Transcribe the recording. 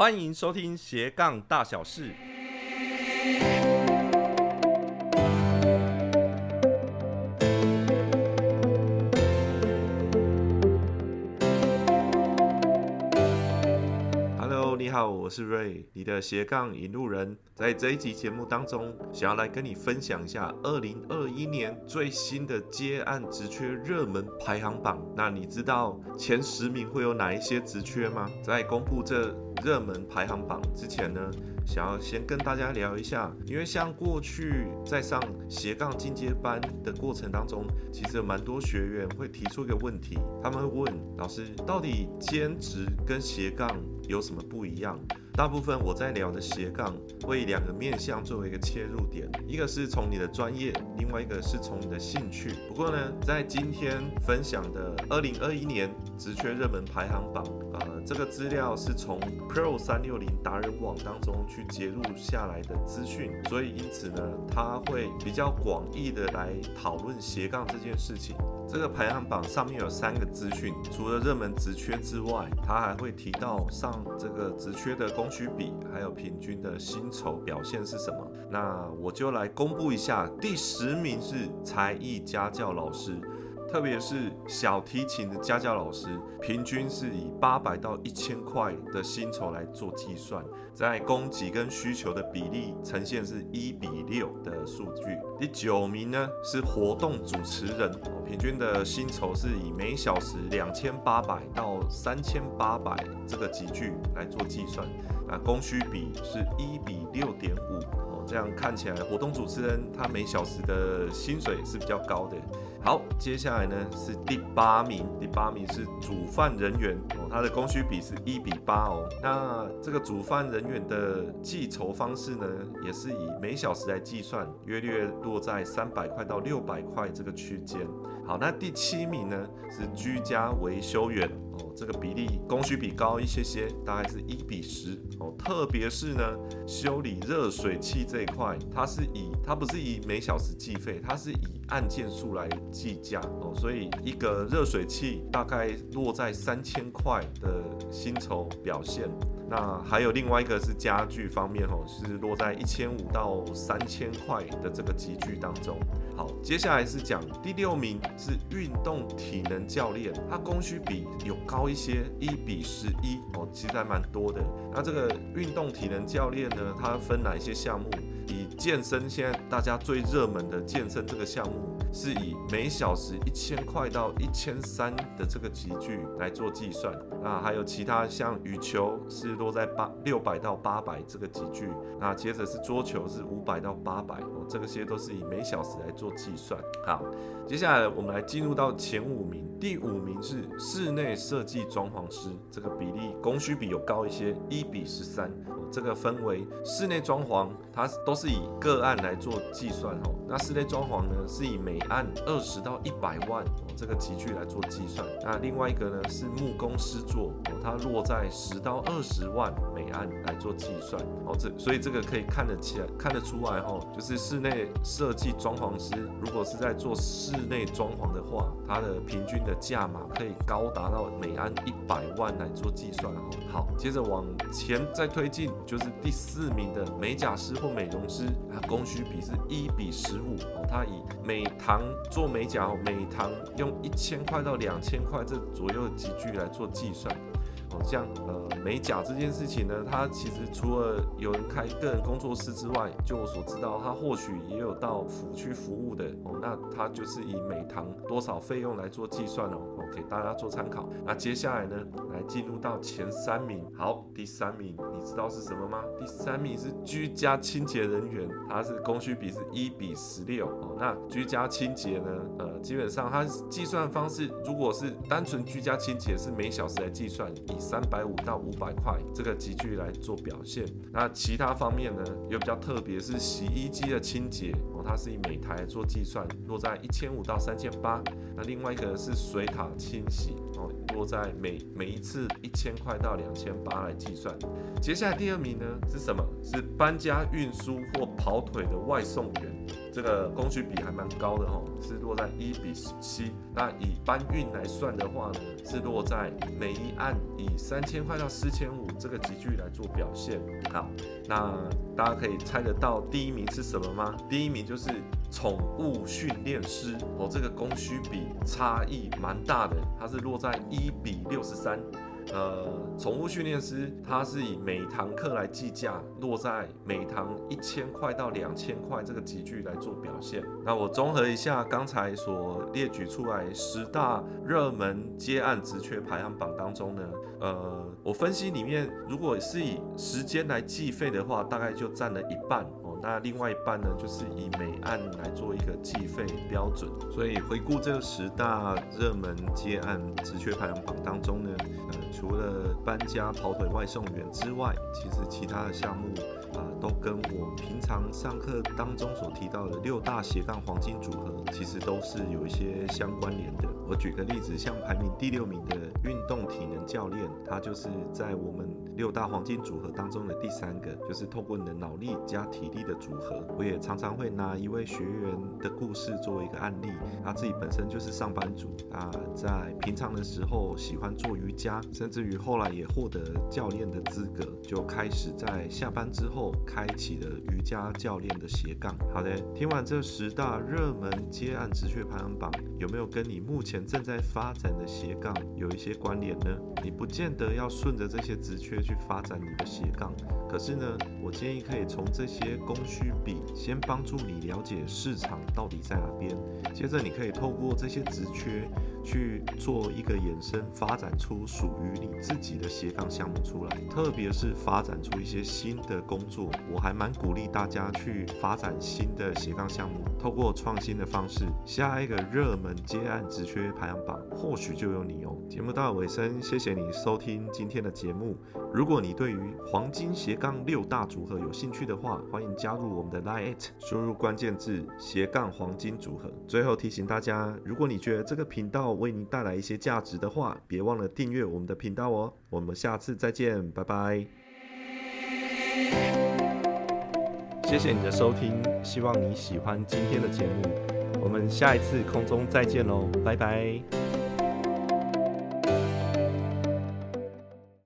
欢迎收听斜杠大小事。你好，我是瑞，你的斜杠引路人。在这一集节目当中，想要来跟你分享一下二零二一年最新的接案职缺热门排行榜。那你知道前十名会有哪一些职缺吗？在公布这热门排行榜之前呢，想要先跟大家聊一下，因为像过去在上斜杠进阶班的过程当中，其实有蛮多学员会提出一个问题，他们会问老师，到底兼职跟斜杠有什么不一样？大部分我在聊的斜杠会以两个面向作为一个切入点，一个是从你的专业，另外一个是从你的兴趣。不过呢，在今天分享的二零二一年职缺热门排行榜，呃，这个资料是从 Pro 三六零达人网当中去截录下来的资讯，所以因此呢，它会比较广义的来讨论斜杠这件事情。这个排行榜上面有三个资讯，除了热门职缺之外，它还会提到上这个职缺的供需比，还有平均的薪酬表现是什么。那我就来公布一下，第十名是才艺家教老师。特别是小提琴的家教老师，平均是以八百到一千块的薪酬来做计算，在供给跟需求的比例呈现是一比六的数据。第九名呢是活动主持人，平均的薪酬是以每小时两千八百到三千八百这个集聚来做计算，那供需比是一比六点五，哦，这样看起来活动主持人他每小时的薪水是比较高的。好，接下来呢是第八名，第八名是煮饭人员哦，他的供需比是一比八哦。那这个煮饭人员的计酬方式呢，也是以每小时来计算，约略落在三百块到六百块这个区间。好，那第七名呢是居家维修员哦，这个比例供需比高一些些，大概是一比十哦。特别是呢修理热水器这一块，它是以它不是以每小时计费，它是以按件数来。计价哦，所以一个热水器大概落在三千块的薪酬表现。那还有另外一个是家具方面哦，是落在一千五到三千块的这个集聚当中。好，接下来是讲第六名是运动体能教练，它供需比有高一些，一比十一哦，其实还蛮多的。那这个运动体能教练呢，它分哪一些项目？以健身现在大家最热门的健身这个项目。是以每小时一千块到一千三的这个集聚来做计算，那还有其他像羽球是落在八六百到八百这个集聚，那接着是桌球是五百到八百哦，这个些都是以每小时来做计算。好，接下来我们来进入到前五名，第五名是室内设计装潢师，这个比例供需比有高一些，一比十三。这个分为室内装潢，它都是以个案来做计算哦。那室内装潢呢，是以每按二十到一百万哦这个集聚来做计算。那另外一个呢是木工师做哦，它落在十到二十万每安来做计算哦。这所以这个可以看得起来看得出来哈，就是室内设计装潢师如果是在做室内装潢的话，它的平均的价码可以高达到每安一百万来做计算哦。好，接着往前再推进。就是第四名的美甲师或美容师，它供需比是一比十五哦。它以每台做美甲哦，每堂用一千块到两千块这左右的集聚来做计算。哦，像呃美甲这件事情呢，它其实除了有人开个人工作室之外，就我所知道，它或许也有到府区服务的哦。那它就是以每堂多少费用来做计算哦，给大家做参考。那接下来呢，来进入到前三名。好，第三名你知道是什么吗？第三名是居家清洁人员，它是供需比是一比十六哦。那居家清洁呢，呃，基本上它计算方式，如果是单纯居家清洁，是每小时来计算。三百五到五百块这个集聚来做表现，那其他方面呢，又比较特别，是洗衣机的清洁它是以每台做计算，落在一千五到三千八。那另外一个是水塔清洗哦，落在每每一次一千块到两千八来计算。接下来第二名呢是什么？是搬家运输或跑腿的外送员，这个供需比还蛮高的哦，是落在一比十七。那以搬运来算的话呢，是落在每一案以三千块到四千五这个集距来做表现。好，那大家可以猜得到第一名是什么吗？第一名就是宠物训练师哦，这个供需比差异蛮大的，它是落在一比六十三。呃，宠物训练师他是以每堂课来计价，落在每堂一千块到两千块这个集聚来做表现。那我综合一下刚才所列举出来十大热门接案职缺排行榜当中呢，呃，我分析里面如果是以时间来计费的话，大概就占了一半。那另外一半呢，就是以每案来做一个计费标准。所以回顾这十大热门接案职缺排行榜当中呢，呃，除了搬家、跑腿、外送员之外，其实其他的项目，都跟我平常上课当中所提到的六大斜杠黄金组合，其实都是有一些相关联的。我举个例子，像排名第六名的运动体能教练，他就是在我们六大黄金组合当中的第三个，就是透过你的脑力加体力的组合。我也常常会拿一位学员的故事作为一个案例，他自己本身就是上班族啊，在平常的时候喜欢做瑜伽，甚至于后来也获得教练的资格，就开始在下班之后开启了瑜伽教练的斜杠。好的，听完这十大热门接案直缺排行榜，有没有跟你目前正在发展的斜杠有一些关联呢？你不见得要顺着这些职缺去发展你的斜杠，可是呢，我建议可以从这些供需比先帮助你了解市场到底在哪边，接着你可以透过这些职缺去做一个衍生，发展出属于你自己的斜杠项目出来。特别是发展出一些新的工作，我还蛮鼓励大家去发展新的斜杠项目，透过创新的方式，下一个热门接案直缺排行榜或许就有你哦。节目到尾声，谢谢你收听今天的节目。如果你对于黄金斜杠六大组合有兴趣的话，欢迎加入我们的 Line，输入关键字斜杠黄金组合。最后提醒大家，如果你觉得这个频道为您带来一些价值的话，别忘了订阅我们的频道哦。我们下次再见，拜拜。谢谢你的收听，希望你喜欢今天的节目。我们下一次空中再见喽，拜拜。